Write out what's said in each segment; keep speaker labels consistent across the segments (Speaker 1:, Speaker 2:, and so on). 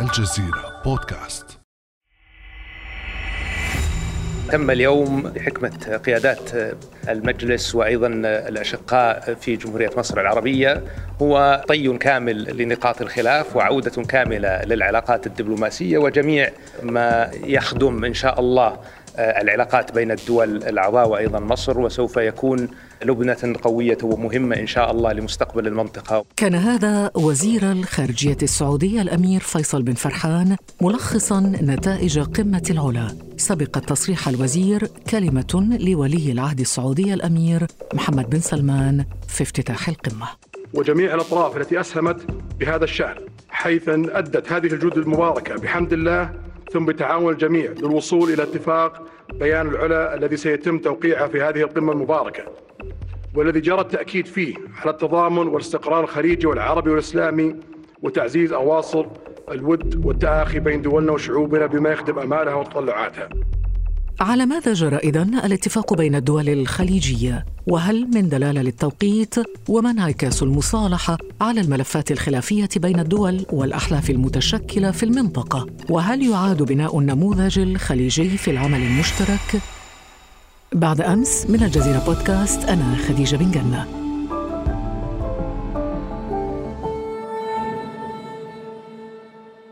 Speaker 1: الجزيرة بودكاست.
Speaker 2: تم اليوم بحكمة قيادات المجلس وأيضا الأشقاء في جمهورية مصر العربية. هو طي كامل لنقاط الخلاف وعودة كاملة للعلاقات الدبلوماسية وجميع ما يخدم إن شاء الله العلاقات بين الدول الأعضاء وأيضا مصر وسوف يكون لبنة قوية ومهمة إن شاء الله لمستقبل المنطقة.
Speaker 3: كان هذا وزير الخارجية السعودية الأمير فيصل بن فرحان ملخصا نتائج قمة العلا. سبق تصريح الوزير كلمة لولي العهد السعودي الأمير محمد بن سلمان في افتتاح القمة.
Speaker 4: وجميع الأطراف التي أسهمت بهذا الشأن حيث أدت هذه الجهود المباركة بحمد الله ثم بتعاون الجميع للوصول إلى اتفاق بيان العلا الذي سيتم توقيعه في هذه القمة المباركة والذي جرى التأكيد فيه على التضامن والاستقرار الخليجي والعربي والإسلامي وتعزيز أواصر الود والتآخي بين دولنا وشعوبنا بما يخدم أمالها وتطلعاتها.
Speaker 3: على ماذا جرى إذن الاتفاق بين الدول الخليجية؟ وهل من دلالة للتوقيت وما انعكاس المصالحة على الملفات الخلافية بين الدول والأحلاف المتشكلة في المنطقة؟ وهل يعاد بناء النموذج الخليجي في العمل المشترك؟ بعد أمس من الجزيرة بودكاست أنا خديجة بن جنة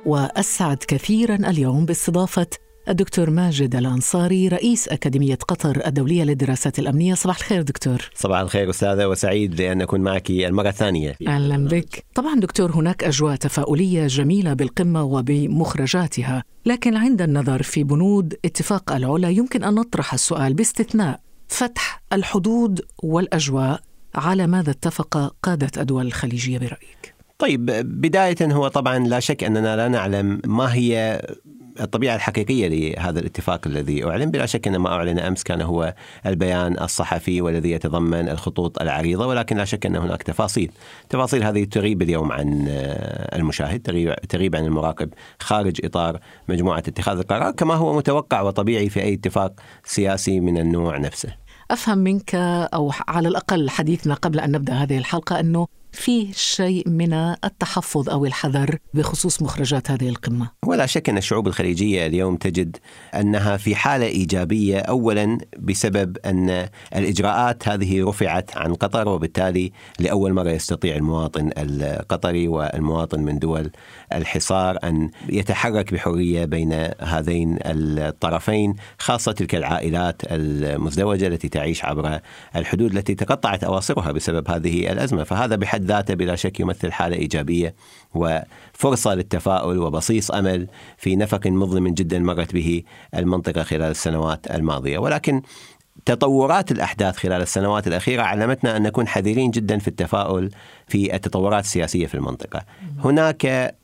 Speaker 3: وأسعد كثيرا اليوم باستضافة الدكتور ماجد الأنصاري رئيس أكاديمية قطر الدولية للدراسات الأمنية. صباح الخير دكتور.
Speaker 5: صباح الخير أستاذة وسعيد لأن أكون معك المرة الثانية.
Speaker 3: أهلا بك. طبعا دكتور هناك أجواء تفاؤلية جميلة بالقمة وبمخرجاتها لكن عند النظر في بنود اتفاق العلا يمكن أن نطرح السؤال باستثناء فتح الحدود والأجواء على ماذا اتفق قادة الدول الخليجية برأيك؟
Speaker 5: طيب بداية هو طبعا لا شك أننا لا نعلم ما هي الطبيعة الحقيقية لهذا الاتفاق الذي أعلن بلا شك أن ما أعلن أمس كان هو البيان الصحفي والذي يتضمن الخطوط العريضة ولكن لا شك أن هناك تفاصيل. تفاصيل هذه تغيب اليوم عن المشاهد تغيب عن المراقب خارج إطار مجموعة اتخاذ القرار كما هو متوقع وطبيعي في أي اتفاق سياسي من النوع نفسه.
Speaker 3: أفهم منك أو على الأقل حديثنا قبل أن نبدأ هذه الحلقة أنه في شيء من التحفظ أو الحذر بخصوص مخرجات هذه القمة.
Speaker 5: ولا شك أن الشعوب الخليجية اليوم تجد أنها في حالة إيجابية اولا بسبب أن الإجراءات هذه رفعت عن قطر وبالتالي لأول مرة يستطيع المواطن القطري والمواطن من دول الحصار أن يتحرك بحرية بين هذين الطرفين خاصة تلك العائلات المزدوجة التي تعيش عبر الحدود التي تقطعت أواصرها بسبب هذه الأزمة فهذا بحد ذاته بلا شك يمثل حالة إيجابية وفرصة للتفاؤل وبصيص أمل في نفق مظلم جدا مرت به المنطقة خلال السنوات الماضية. ولكن تطورات الأحداث خلال السنوات الأخيرة علمتنا أن نكون حذرين جدا في التفاؤل في التطورات السياسية في المنطقة. هناك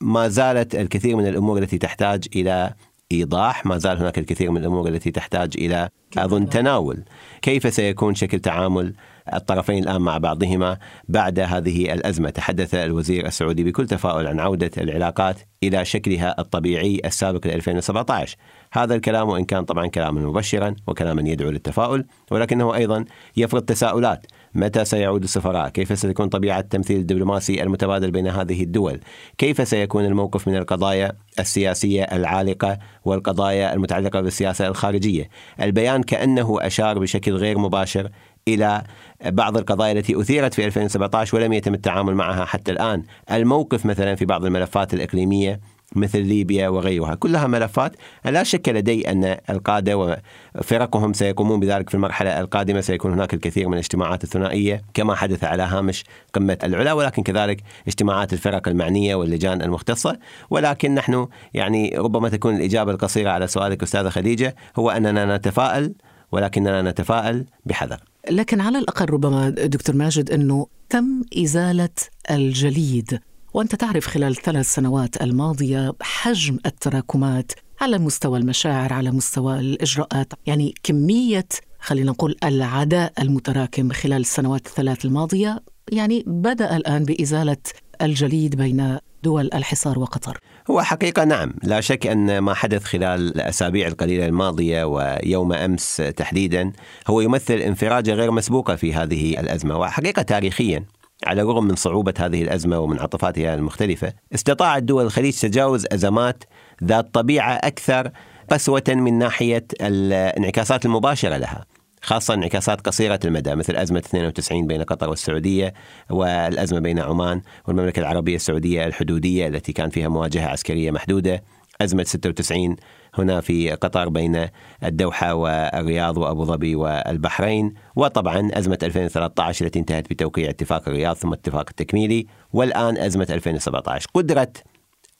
Speaker 5: ما زالت الكثير من الأمور التي تحتاج إلى إيضاح ما زال هناك الكثير من الأمور التي تحتاج إلى أظن تناول. كيف سيكون شكل تعامل الطرفين الآن مع بعضهما بعد هذه الأزمة. تحدث الوزير السعودي بكل تفاؤل عن عودة العلاقات إلى شكلها الطبيعي السابق ل 2017 هذا الكلام وإن كان طبعا كلاما مبشرا وكلاما يدعو للتفاؤل ولكنه أيضا يفرض تساؤلات. متى سيعود السفراء؟ كيف ستكون طبيعة التمثيل الدبلوماسي المتبادل بين هذه الدول؟ كيف سيكون الموقف من القضايا السياسية العالقة والقضايا المتعلقة بالسياسة الخارجية؟ البيان كأنه أشار بشكل غير مباشر إلى بعض القضايا التي أثيرت في 2017 ولم يتم التعامل معها حتى الآن، الموقف مثلا في بعض الملفات الإقليمية مثل ليبيا وغيرها. كلها ملفات. لا شك لدي أن القادة وفرقهم سيقومون بذلك في المرحلة القادمة. سيكون هناك الكثير من الاجتماعات الثنائية كما حدث على هامش قمة العلا. ولكن كذلك اجتماعات الفرق المعنية واللجان المختصة. ولكن نحن يعني ربما تكون الإجابة القصيرة على سؤالك أستاذة خديجة هو أننا نتفائل ولكننا نتفائل بحذر.
Speaker 3: لكن على الأقل ربما دكتور ماجد أنه تم إزالة الجليد. وأنت تعرف خلال الثلاث سنوات الماضية حجم التراكمات على مستوى المشاعر على مستوى الإجراءات يعني كمية خلينا نقول العداء المتراكم خلال السنوات الثلاث الماضية يعني بدأ الآن بإزالة الجليد بين دول الحصار وقطر.
Speaker 5: هو حقيقة نعم لا شك أن ما حدث خلال الأسابيع القليلة الماضية ويوم أمس تحديدا هو يمثل انفراجة غير مسبوقة في هذه الأزمة وحقيقة تاريخيا. على الرغم من صعوبة هذه الأزمة ومنعطفاتها المختلفة استطاعت دول الخليج تجاوز أزمات ذات طبيعة أكثر قسوة من ناحية الانعكاسات المباشرة لها خاصة انعكاسات قصيرة المدى مثل أزمة 92 بين قطر والسعودية والأزمة بين عمان والمملكة العربية السعودية الحدودية التي كان فيها مواجهة عسكرية محدودة أزمة 96 هنا في قطر بين الدوحة والرياض وأبو ظبي والبحرين. وطبعا أزمة 2013 التي انتهت بتوقيع اتفاق الرياض ثم اتفاق التكميلي. والآن أزمة 2017 قدرة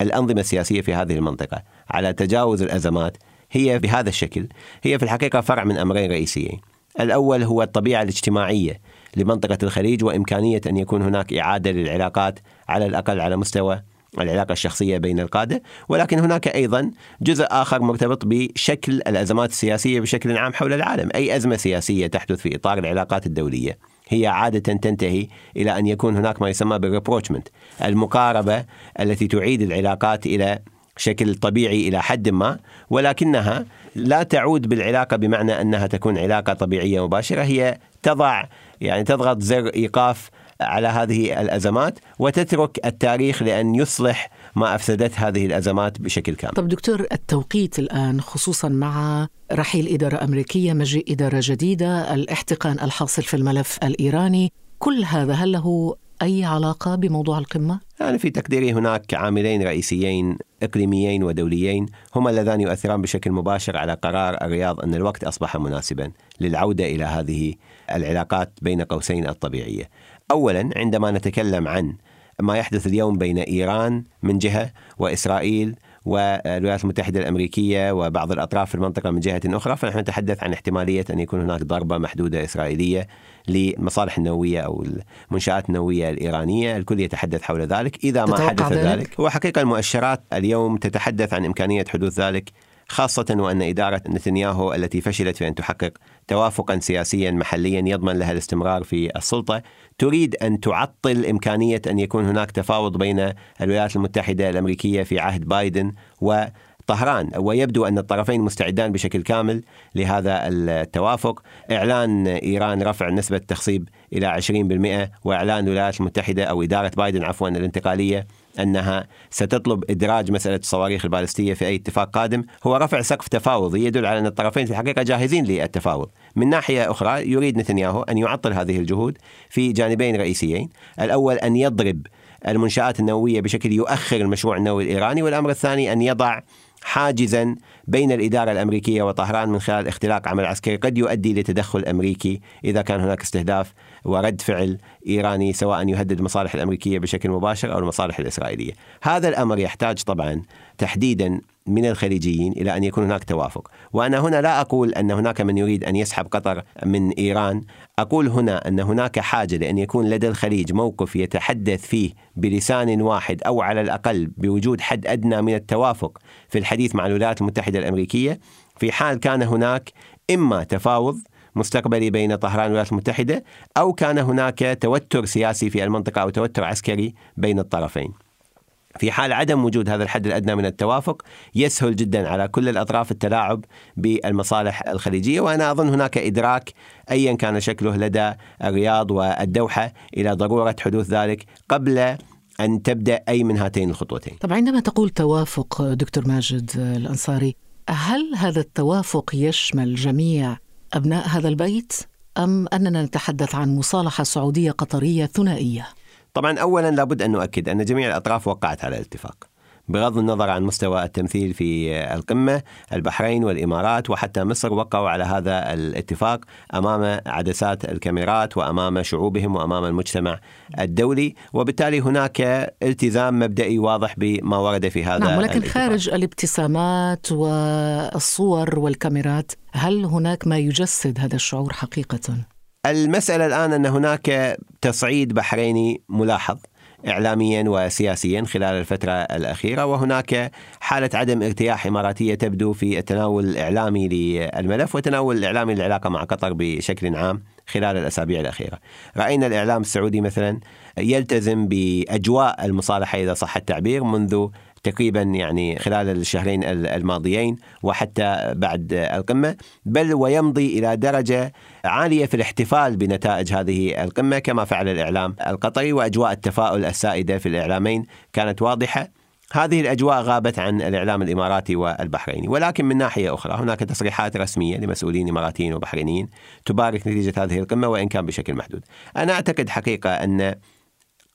Speaker 5: الأنظمة السياسية في هذه المنطقة على تجاوز الأزمات هي بهذا الشكل. هي في الحقيقة فرع من أمرين رئيسيين. الأول هو الطبيعة الاجتماعية لمنطقة الخليج وإمكانية أن يكون هناك إعادة للعلاقات على الأقل على مستوى العلاقة الشخصية بين القادة ولكن هناك أيضا جزء آخر مرتبط بشكل الأزمات السياسية بشكل عام حول العالم. أي أزمة سياسية تحدث في إطار العلاقات الدولية؟ هي عادة تنتهي إلى أن يكون هناك ما يسمى بالريبروتشمنت المقاربة التي تعيد العلاقات إلى شكل طبيعي إلى حد ما ولكنها لا تعود بالعلاقة بمعنى أنها تكون علاقة طبيعية مباشرة. هي تضع يعني تضغط زر إيقاف على هذه الأزمات وتترك التاريخ لأن يصلح ما أفسدت هذه الأزمات بشكل كامل.
Speaker 3: طب دكتور التوقيت الآن خصوصا مع رحيل إدارة أمريكية، مجيء إدارة جديدة، الاحتقان الحاصل في الملف الإيراني، كل هذا هل له أي علاقة بموضوع القمة؟
Speaker 5: يعني في تقديري هناك عاملين رئيسيين إقليميين ودوليين هما اللذان يؤثران بشكل مباشر على قرار الرياض أن الوقت أصبح مناسبا للعودة إلى هذه العلاقات بين قوسين الطبيعية. اولا عندما نتكلم عن ما يحدث اليوم بين إيران من جهة وإسرائيل والولايات المتحدة الأمريكية وبعض الأطراف في المنطقة من جهة أخرى فنحن نتحدث عن احتمالية أن يكون هناك ضربة محدودة إسرائيلية للمصالح النووية أو المنشآت النووية الإيرانية. الكل يتحدث حول ذلك. إذا ما حدث ذلك, ذلك هو حقيقة المؤشرات اليوم تتحدث عن إمكانية حدوث ذلك خاصة وأن إدارة نتنياهو التي فشلت في أن تحقق توافقا سياسيا محليا يضمن لها الاستمرار في السلطة تريد أن تعطل إمكانية أن يكون هناك تفاوض بين الولايات المتحدة الأمريكية في عهد بايدن و طهران ويبدو أن الطرفين مستعدان بشكل كامل لهذا التوافق. إعلان إيران رفع نسبة التخصيب إلى 20% وإعلان الولايات المتحدة أو إدارة بايدن عفوا الانتقالية أنها ستطلب إدراج مسألة الصواريخ البالستية في أي اتفاق قادم. هو رفع سقف تفاوضي يدل على أن الطرفين في الحقيقة جاهزين للتفاوض. من ناحية أخرى يريد نتنياهو أن يعطل هذه الجهود في جانبين رئيسيين. الأول أن يضرب المنشآت النووية بشكل يؤخر المشروع النووي الإيراني والأمر الثاني أن يضع حاجزا بين الإدارة الأمريكية وطهران من خلال اختلاق عمل عسكري قد يؤدي لتدخل أمريكي إذا كان هناك استهداف ورد فعل إيراني سواء يهدد المصالح الأمريكية بشكل مباشر أو المصالح الإسرائيلية. هذا الأمر يحتاج طبعا تحديدا من الخليجيين إلى أن يكون هناك توافق، وأنا هنا لا أقول أن هناك من يريد أن يسحب قطر من إيران، أقول هنا أن هناك حاجة لأن يكون لدى الخليج موقف يتحدث فيه بلسان واحد أو على الأقل بوجود حد أدنى من التوافق في الحديث مع الولايات المتحدة الأمريكية. في حال كان هناك إما تفاوض مستقبلي بين طهران والولايات المتحدة أو كان هناك توتر سياسي في المنطقة أو توتر عسكري بين الطرفين. في حال عدم وجود هذا الحد الأدنى من التوافق يسهل جدا على كل الأطراف التلاعب بالمصالح الخليجية وأنا أظن هناك إدراك ايا كان شكله لدى الرياض والدوحة إلى ضرورة حدوث ذلك قبل أن تبدأ أي من هاتين الخطوتين.
Speaker 3: طب عندما تقول توافق دكتور ماجد الأنصاري هل هذا التوافق يشمل جميع أبناء هذا البيت أم أننا نتحدث عن مصالحة سعودية قطرية ثنائية؟
Speaker 5: طبعا اولا لابد أن نؤكد أن جميع الأطراف وقعت على الاتفاق. بغض النظر عن مستوى التمثيل في القمة البحرين والإمارات وحتى مصر وقعوا على هذا الاتفاق أمام عدسات الكاميرات وأمام شعوبهم وأمام المجتمع الدولي وبالتالي هناك التزام مبدئي واضح بما ورد في هذا
Speaker 3: نعم ولكن
Speaker 5: الاتفاق.
Speaker 3: خارج الابتسامات والصور والكاميرات هل هناك ما يجسد هذا الشعور حقيقة؟
Speaker 5: المسألة الآن أن هناك تصعيد بحريني ملاحظ اعلاميا وسياسيا خلال الفترة الأخيرة وهناك حالة عدم ارتياح إماراتية تبدو في التناول الإعلامي للملف والتناول الإعلامي للعلاقة مع قطر بشكل عام خلال الأسابيع الأخيرة. رأينا الإعلام السعودي مثلا يلتزم بأجواء المصالحة إذا صح التعبير منذ تقريبا يعني خلال الشهرين الماضيين وحتى بعد القمة بل ويمضي إلى درجة عالية في الاحتفال بنتائج هذه القمة كما فعل الإعلام القطري وأجواء التفاؤل السائدة في الإعلامين كانت واضحة. هذه الأجواء غابت عن الإعلام الإماراتي والبحريني. ولكن من ناحية أخرى هناك تصريحات رسمية لمسؤولين إماراتيين وبحرينيين تبارك نتيجة هذه القمة وإن كان بشكل محدود. أنا أعتقد حقيقة أن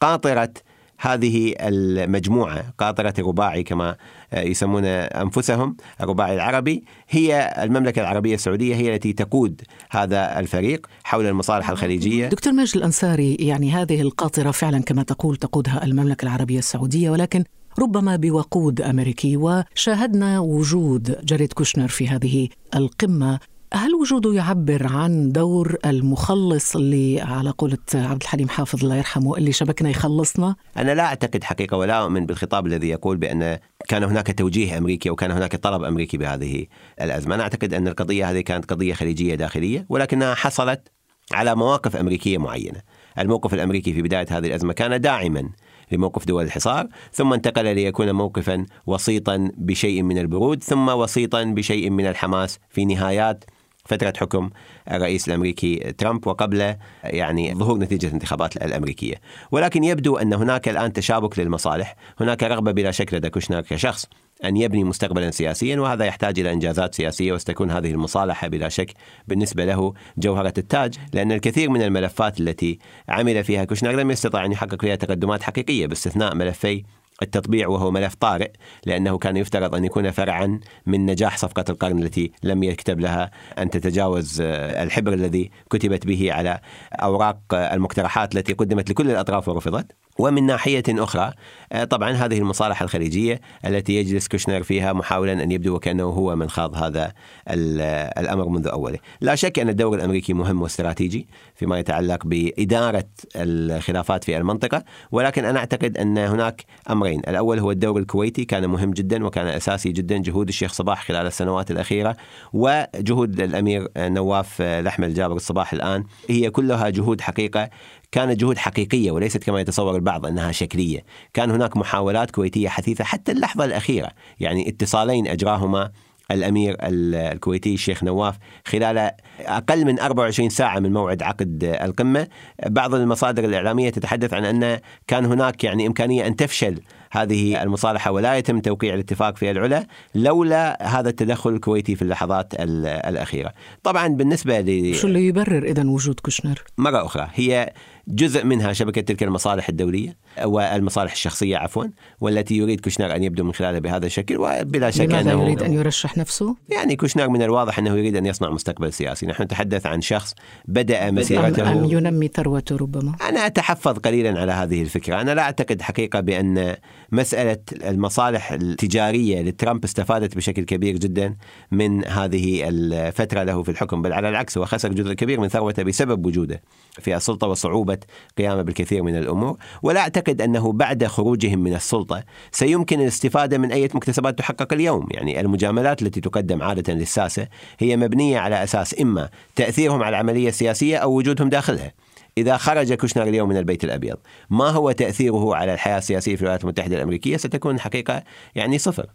Speaker 5: قاطرة هذه المجموعة قاطرة الرباعي كما يسمون أنفسهم الرباعي العربي. هي المملكة العربية السعودية هي التي تقود هذا الفريق حول المصالح الخليجية.
Speaker 3: دكتور ماجد الأنصاري يعني هذه القاطرة فعلا كما تقول تقودها المملكة العربية السعودية ولكن ربما بوقود أمريكي. وشاهدنا وجود جاريد كوشنر في هذه القمة. هل وجوده يعبر عن دور المخلص اللي على قولة عبد الحليم حافظ الله يرحمه اللي شبكنا يخلصنا؟
Speaker 5: أنا لا أعتقد حقيقة ولا أؤمن بالخطاب الذي يقول بأن كان هناك توجيه أمريكي وكان هناك طلب أمريكي بهذه الأزمة أنا أعتقد أن القضية هذه كانت قضية خليجية داخلية ولكنها حصلت على مواقف أمريكية معينة الموقف الأمريكي في بداية هذه الأزمة كان داعما لموقف دول الحصار ثم انتقل ليكون موقفا وسيطا بشيء من البرود ثم وسيطا بشيء من الحماس في نهايات فترة حكم الرئيس الأمريكي ترامب وقبل يعني ظهور نتيجة الانتخابات الأمريكية. ولكن يبدو أن هناك الآن تشابك للمصالح. هناك رغبة بلا شك لدى كوشنر كشخص أن يبني مستقبلا سياسيا وهذا يحتاج إلى إنجازات سياسية وستكون هذه المصالحة بلا شك بالنسبة له جوهرة التاج. لأن الكثير من الملفات التي عمل فيها كوشنر لم يستطع أن يحقق فيها تقدمات حقيقية باستثناء ملفي التطبيع وهو ملف طارئ لأنه كان يفترض أن يكون فرعا من نجاح صفقة القرن التي لم يكتب لها أن تتجاوز الحبر الذي كتبت به على أوراق المقترحات التي قدمت لكل الأطراف ورفضت. ومن ناحية أخرى آه، طبعا هذه المصالحة الخليجية التي يجلس كوشنر فيها محاولا أن يبدو وكأنه هو من خاض هذا الأمر منذ أوله. لا شك أن الدور الأمريكي مهم واستراتيجي فيما يتعلق بإدارة الخلافات في المنطقة ولكن أنا أعتقد أن هناك أمرين. الأول هو الدور الكويتي كان مهم جدا وكان أساسي جدا جهود الشيخ صباح خلال السنوات الأخيرة وجهود الأمير نواف لحم الجابر الصباح الآن. هي كلها جهود حقيقة كانت جهود حقيقية وليست كما يتصور البعض أنها شكلية. كان هناك محاولات كويتية حثيثة حتى اللحظة الأخيرة يعني اتصالين أجراهما الأمير الكويتي الشيخ نواف خلال أقل من 24 ساعة من موعد عقد القمة. بعض المصادر الإعلامية تتحدث عن أن كان هناك يعني إمكانية أن تفشل هذه المصالحة ولا يتم توقيع الاتفاق في العلا لولا هذا التدخل الكويتي في اللحظات الأخيرة. طبعا بالنسبة ل
Speaker 3: شو اللي يبرر اذا وجود كوشنر؟
Speaker 5: مرة أخرى هي جزء منها شبكة تلك المصالح الدولية والمصالح الشخصية عفوا والتي يريد كوشنر أن يبدو من خلالها بهذا الشكل وبلا شك
Speaker 3: لماذا أنه يريد أن يرشح نفسه؟
Speaker 5: يعني كوشنر من الواضح أنه يريد أن يصنع مستقبل سياسي. نحن نتحدث عن شخص بدأ مسيرته.
Speaker 3: أم, أم ينمي ثروته ربما؟
Speaker 5: أنا أتحفظ قليلا على هذه الفكرة. أنا لا أعتقد حقيقة بأن مسألة المصالح التجارية لترامب استفادت بشكل كبير جدا من هذه الفترة له في الحكم. بل على العكس هو خسر جزء كبير من ثروته بسبب وجوده في السلطة وصعوبة قيامه بالكثير من الأمور. ولا أعتقد أنه بعد خروجهم من السلطة سيمكن الاستفادة من أي مكتسبات تحقق اليوم. يعني المجاملات التي تقدم عادة للساسة هي مبنية على أساس إما تأثيرهم على العملية السياسية أو وجودهم داخلها. إذا خرج كوشنر اليوم من البيت الأبيض ما هو تأثيره على الحياة السياسية في الولايات المتحدة الأمريكية؟ ستكون حقيقة يعني صفر.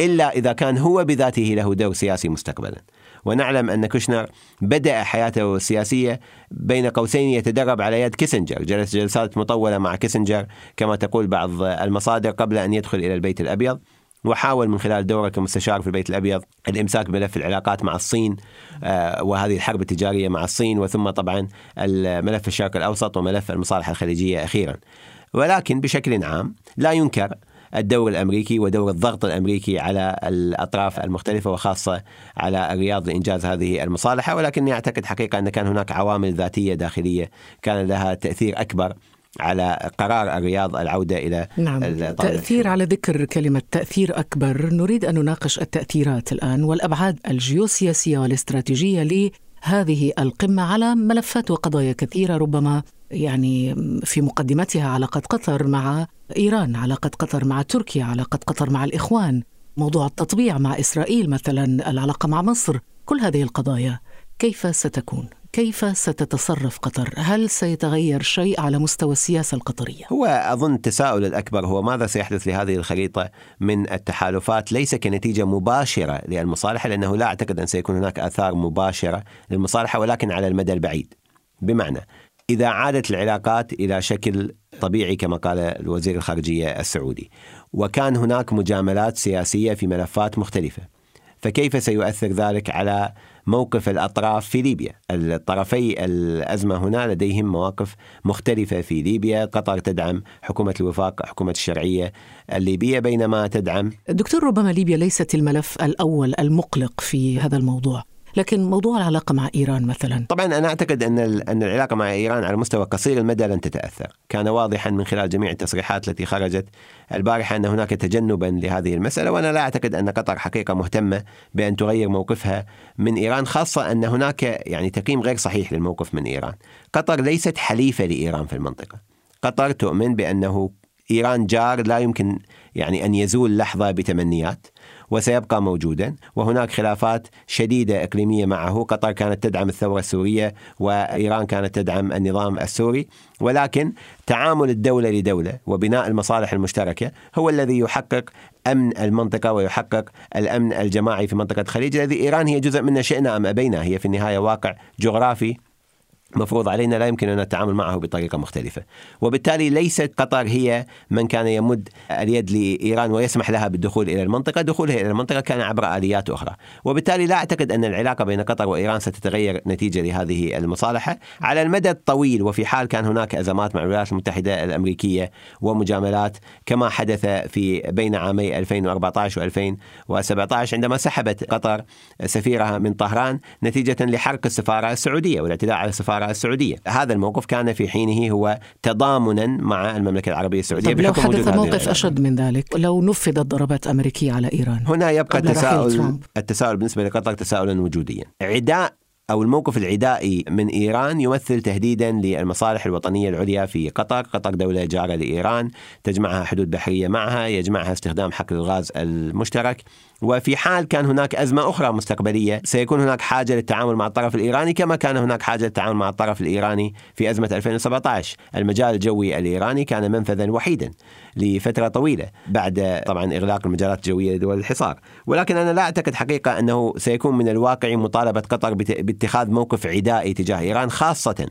Speaker 5: إلا إذا كان هو بذاته له دور سياسي مستقبلا. ونعلم أن كوشنر بدأ حياته السياسية بين قوسين يتدرب على يد كيسنجر جلس جلسات مطولة مع كيسنجر كما تقول بعض المصادر قبل أن يدخل إلى البيت الأبيض وحاول من خلال دوره كمستشار في البيت الأبيض الإمساك بملف العلاقات مع الصين آه، وهذه الحرب التجارية مع الصين وثم طبعا ملف الشرق الأوسط وملف المصالح الخليجية أخيرا. ولكن بشكل عام لا ينكر الدور الأمريكي ودور الضغط الأمريكي على الأطراف المختلفة وخاصة على الرياض لإنجاز هذه المصالحة. ولكني أعتقد حقيقة أن كان هناك عوامل ذاتية داخلية كان لها تأثير أكبر على قرار الرياض العودة إلى
Speaker 3: نعم. تأثير على ذكر كلمة تأثير أكبر. نريد أن نناقش التأثيرات الآن والأبعاد الجيوسياسية والاستراتيجية لهذه القمة على ملفات وقضايا كثيرة ربما يعني في مقدمتها علاقة قطر مع إيران علاقة قطر مع تركيا علاقة قطر مع الإخوان. موضوع التطبيع مع إسرائيل مثلا العلاقة مع مصر كل هذه القضايا. كيف ستكون؟ كيف ستتصرف قطر؟ هل سيتغير شيء على مستوى السياسة القطرية؟
Speaker 5: هو أظن التساؤل الأكبر هو ماذا سيحدث لهذه الخريطة من التحالفات؟ ليس كنتيجة مباشرة للمصالحة لأنه لا أعتقد أن سيكون هناك آثار مباشرة للمصالحة ولكن على المدى البعيد. بمعنى إذا عادت العلاقات إلى شكل طبيعي كما قال الوزير الخارجية السعودي وكان هناك مجاملات سياسية في ملفات مختلفة فكيف سيؤثر ذلك على موقف الأطراف في ليبيا؟ الطرفي الأزمة هنا لديهم مواقف مختلفة في ليبيا قطر تدعم حكومة الوفاق حكومة الشرعية الليبية بينما تدعم
Speaker 3: دكتور ربما ليبيا ليست الملف الأول المقلق في هذا الموضوع. لكن موضوع العلاقة مع إيران مثلا.
Speaker 5: طبعا أنا أعتقد أن أن العلاقة مع إيران على مستوى قصير المدى لن تتأثر. كان واضحا من خلال جميع التصريحات التي خرجت البارحة أن هناك تجنبا لهذه المسألة وأنا لا أعتقد أن قطر حقيقة مهتمة بأن تغير موقفها من إيران خاصة أن هناك يعني تقييم غير صحيح للموقف من إيران. قطر ليست حليفة لإيران في المنطقة. قطر تؤمن بأنه إيران جار لا يمكن يعني أن يزول لحظة بتمنيات. وسيبقى موجودا. وهناك خلافات شديدة إقليمية معه. قطر كانت تدعم الثورة السورية وإيران كانت تدعم النظام السوري. ولكن تعامل الدولة لدولة وبناء المصالح المشتركة هو الذي يحقق أمن المنطقة ويحقق الأمن الجماعي في منطقة الخليج الذي إيران هي جزء منه شئنا أم أبينا. هي في النهاية واقع جغرافي مفروض علينا لا يمكن أن نتعامل معه بطريقة مختلفة. وبالتالي ليست قطر هي من كان يمد اليد لإيران ويسمح لها بالدخول إلى المنطقة. دخولها إلى المنطقة كان عبر آليات أخرى. وبالتالي لا أعتقد أن العلاقة بين قطر وإيران ستتغير نتيجة لهذه المصالحة. على المدى الطويل وفي حال كان هناك أزمات مع الولايات المتحدة الأمريكية ومجاملات كما حدث في بين عامي 2014 و2017 عندما سحبت قطر سفيرها من طهران نتيجة لحرق السفارة السعودية والاعتداء على السفارة السعودية. هذا الموقف كان في حينه هو تضامنا مع المملكة العربية السعودية
Speaker 3: طيب لو حدث موقف أشد من ذلك لو نفذت ضربات أمريكية على إيران
Speaker 5: هنا يبقى التساؤل التساؤل بالنسبة لقطر تساؤلا وجوديا. عداء أو الموقف العدائي من إيران يمثل تهديدا للمصالح الوطنية العليا في قطر. قطر دولة جارة لإيران تجمعها حدود بحرية معها يجمعها استخدام حقل الغاز المشترك. وفي حال كان هناك أزمة أخرى مستقبلية سيكون هناك حاجة للتعامل مع الطرف الإيراني كما كان هناك حاجة للتعامل مع الطرف الإيراني في أزمة 2017 المجال الجوي الإيراني كان منفذا وحيدا لفترة طويلة بعد طبعا إغلاق المجالات الجوية لدول الحصار. ولكن أنا لا أعتقد حقيقة أنه سيكون من الواقع مطالبة قطر باتخاذ موقف عدائي تجاه إيران خاصة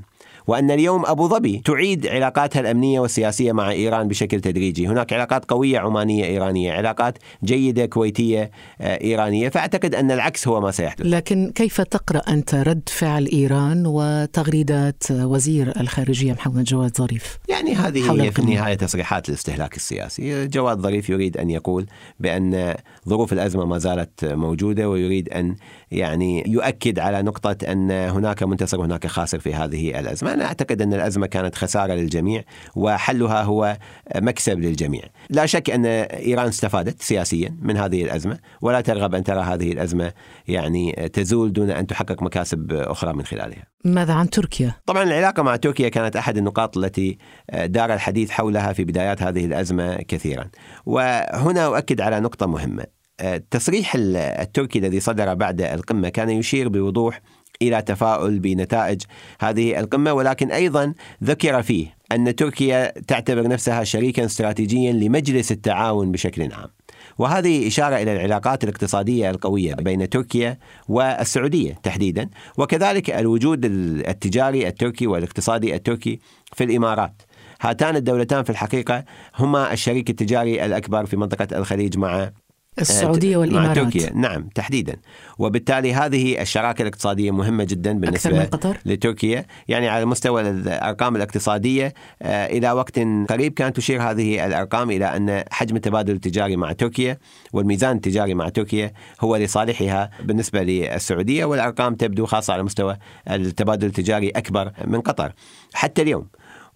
Speaker 5: وأن اليوم أبو ظبي تعيد علاقاتها الأمنية والسياسية مع إيران بشكل تدريجي. هناك علاقات قوية عمانية إيرانية علاقات جيدة كويتية آه، إيرانية. فأعتقد أن العكس هو ما سيحدث.
Speaker 3: لكن كيف تقرأ أنت رد فعل إيران وتغريدات وزير الخارجية محمد جواد ظريف؟
Speaker 5: يعني هذه هي في النهاية تصريحات الاستهلاك السياسي. جواد ظريف يريد أن يقول بأن ظروف الأزمة ما زالت موجودة ويريد أن يعني يؤكد على نقطة أن هناك منتصر وهناك خاسر في هذه الأزمة. أنا أعتقد أن الأزمة كانت خسارة للجميع وحلها هو مكسب للجميع. لا شك أن إيران استفادت سياسيا من هذه الأزمة ولا ترغب أن ترى هذه الأزمة يعني تزول دون أن تحقق مكاسب أخرى من خلالها.
Speaker 3: ماذا عن تركيا؟
Speaker 5: طبعا العلاقة مع تركيا كانت أحد النقاط التي دار الحديث حولها في بدايات هذه الأزمة كثيرا. وهنا أؤكد على نقطة مهمة. التصريح التركي الذي صدر بعد القمة كان يشير بوضوح إلى تفاؤل بنتائج هذه القمة ولكن أيضا ذكر فيه أن تركيا تعتبر نفسها شريكا استراتيجيا لمجلس التعاون بشكل عام. وهذه إشارة إلى العلاقات الاقتصادية القوية بين تركيا والسعودية تحديدا وكذلك الوجود التجاري التركي والاقتصادي التركي في الإمارات. هاتان الدولتان في الحقيقة هما الشريك التجاري الأكبر في منطقة الخليج مع
Speaker 3: السعودية والإمارات.
Speaker 5: مع تركيا. نعم تحديدا. وبالتالي هذه الشراكة الاقتصادية مهمة جدا بالنسبة
Speaker 3: أكثر من قطر؟
Speaker 5: لتركيا. يعني على مستوى الأرقام الاقتصادية آه، إلى وقت قريب كانت تشير هذه الأرقام إلى أن حجم التبادل التجاري مع تركيا والميزان التجاري مع تركيا هو لصالحها بالنسبة للسعودية والأرقام تبدو خاصة على مستوى التبادل التجاري أكبر من قطر. حتى اليوم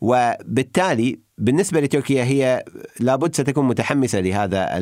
Speaker 5: وبالتالي بالنسبة لتركيا هي لابد ستكون متحمسة لهذا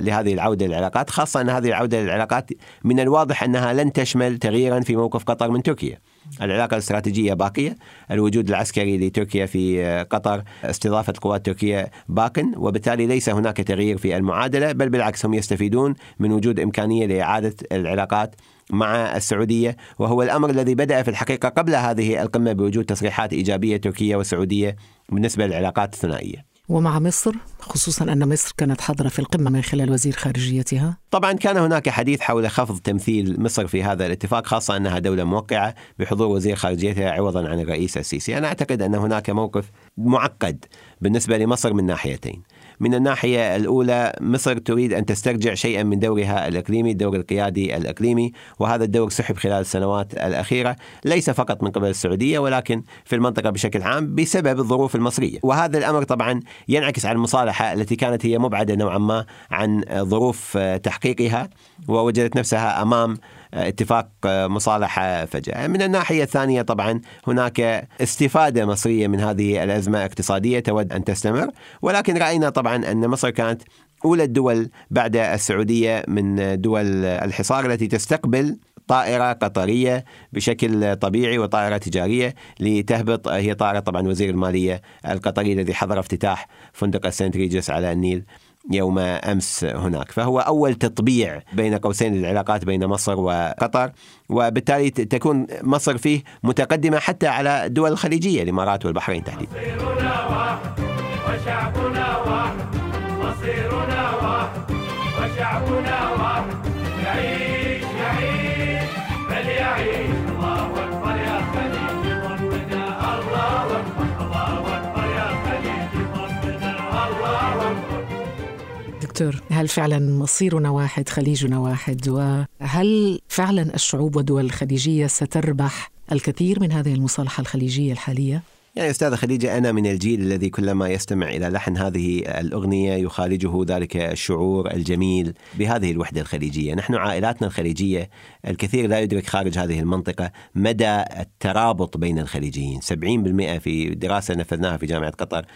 Speaker 5: لهذه العودة للعلاقات خاصة أن هذه العودة للعلاقات من الواضح أنها لن تشمل تغييرا في موقف قطر من تركيا. العلاقة الاستراتيجية باقية الوجود العسكري لتركيا في قطر استضافة القوات التركية باق وبالتالي ليس هناك تغيير في المعادلة بل بالعكس هم يستفيدون من وجود إمكانية لإعادة العلاقات مع السعودية وهو الأمر الذي بدأ في الحقيقة قبل هذه القمة بوجود تصريحات إيجابية تركية وسعودية بالنسبة للعلاقات الثنائية.
Speaker 3: ومع مصر خصوصا أن مصر كانت حاضرة في القمة من خلال وزير خارجيتها.
Speaker 5: طبعا كان هناك حديث حول خفض تمثيل مصر في هذا الاتفاق خاصة أنها دولة موقعة بحضور وزير خارجيتها عوضا عن الرئيس السيسي. أنا أعتقد أن هناك موقف معقد بالنسبة لمصر من ناحيتين. من الناحية الأولى مصر تريد أن تسترجع شيئا من دورها الإقليمي الدور القيادي الإقليمي وهذا الدور سحب خلال السنوات الأخيرة ليس فقط من قبل السعودية ولكن في المنطقة بشكل عام بسبب الظروف المصرية. وهذا الأمر طبعا ينعكس على المصالحة التي كانت هي مبعدة نوعا ما عن ظروف تحقيقها ووجدت نفسها أمام اتفاق مصالحة فجأة. من الناحية الثانية طبعا هناك استفادة مصرية من هذه الأزمة اقتصادية تود أن تستمر. ولكن رأينا طبعا أن مصر كانت أولى الدول بعد السعودية من دول الحصار التي تستقبل طائرة قطرية بشكل طبيعي وطائرة تجارية لتهبط. هي طائرة طبعا وزير المالية القطري الذي حضر افتتاح فندق السنت ريجس على النيل. يوم أمس هناك، فهو أول تطبيع بين قوسين للعلاقات بين مصر وقطر، وبالتالي تكون مصر فيه متقدمة حتى على الدول الخليجية الإمارات والبحرين تحديدا.
Speaker 3: دكتور هل فعلا مصيرنا واحد خليجنا واحد؟ وهل فعلا الشعوب والدول الخليجية ستربح الكثير من هذه المصالحة الخليجية الحالية؟
Speaker 5: يعني أستاذ خديجة أنا من الجيل الذي كلما يستمع إلى لحن هذه الأغنية يخالجه ذلك الشعور الجميل بهذه الوحدة الخليجية. نحن عائلاتنا الخليجية الكثير لا يدرك خارج هذه المنطقة مدى الترابط بين الخليجيين. 70% في دراسة نفذناها في جامعة قطر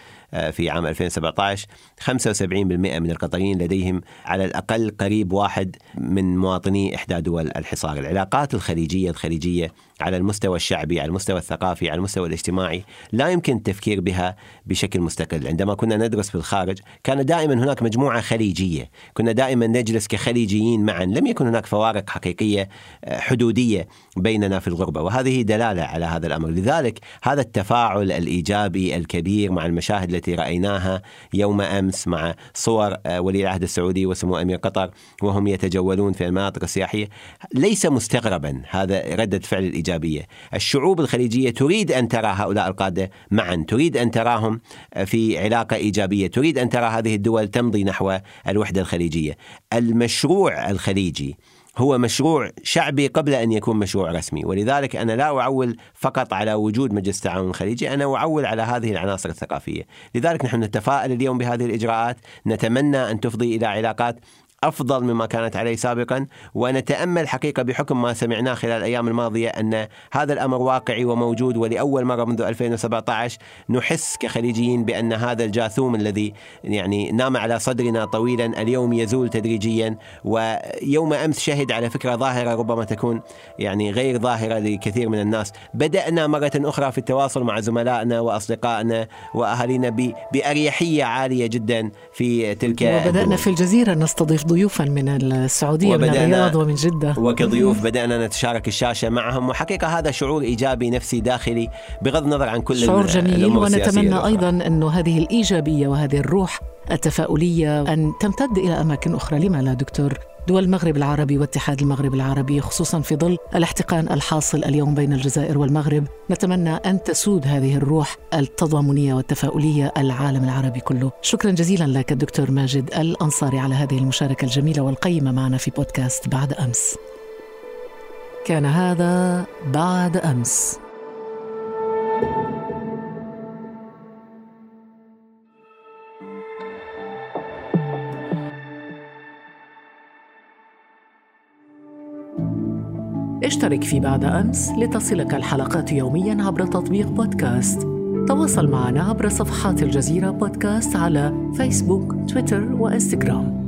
Speaker 5: في عام 2017 75% من القطريين لديهم على الأقل قريب واحد من مواطني إحدى دول الحصار. العلاقات الخليجية الخليجية على المستوى الشعبي على المستوى الثقافي على المستوى الاجتماعي لا يمكن التفكير بها بشكل مستقل. عندما كنا ندرس في الخارج كان دائما هناك مجموعة خليجية. كنا دائما نجلس كخليجيين معا. لم يكن هناك فوارق حقيقية حدودية بيننا في الغربة وهذه دلالة على هذا الأمر. لذلك هذا التفاعل الإيجابي الكبير مع المشاهد التي رأيناها يوم أمس مع صور ولي العهد السعودي وسمو أمير قطر وهم يتجولون في المناطق السياحية. ليس مستغربا هذا ردة فعل الإيجابية. الشعوب الخليجية تريد أن ترى هؤلاء القادة معا تريد أن تراهم في علاقة إيجابية تريد أن ترى هذه الدول تمضي نحو الوحدة الخليجية. المشروع الخليجي هو مشروع شعبي قبل أن يكون مشروع رسمي، ولذلك أنا لا أعول فقط على وجود مجلس التعاون الخليجي، أنا أعول على هذه العناصر الثقافية، لذلك نحن نتفائل اليوم بهذه الإجراءات، نتمنى أن تفضي إلى علاقات أفضل مما كانت عليه سابقا ونتأمل حقيقة بحكم ما سمعناه خلال الأيام الماضية أن هذا الأمر واقعي وموجود ولأول مرة منذ 2017 نحس كخليجيين بأن هذا الجاثوم الذي يعني نام على صدرنا طويلا اليوم يزول تدريجيا ويوم أمس شهد على فكرة ظاهرة ربما تكون يعني غير ظاهرة لكثير من الناس. بدأنا مرة أخرى في التواصل مع زملائنا وأصدقائنا وأهالينا بأريحية عالية جدا في تلك
Speaker 3: وبدأنا في الجزيرة نستضيف ضيوفا من السعودية من الرياض ومن جدة.
Speaker 5: وكضيوف بدأنا نتشارك الشاشة معهم. وحقيقة هذا شعور إيجابي نفسي داخلي بغض النظر عن كل
Speaker 3: شعور جميل. ونتمنى أيضا أنه هذه الإيجابية وهذه الروح التفاؤلية أن تمتد إلى أماكن أخرى. لما لا دكتور؟ دول المغرب العربي واتحاد المغرب العربي خصوصا في ظل الاحتقان الحاصل اليوم بين الجزائر والمغرب. نتمنى أن تسود هذه الروح التضامنية والتفاؤلية العالم العربي كله. شكرا جزيلا لك الدكتور ماجد الأنصاري على هذه المشاركة الجميلة والقيمة معنا في بودكاست بعد أمس. كان هذا بعد أمس. اشترك في بعد أمس لتصلك الحلقات يوميا عبر تطبيق بودكاست. تواصل معنا عبر صفحات الجزيرة بودكاست على فيسبوك تويتر وإنستغرام.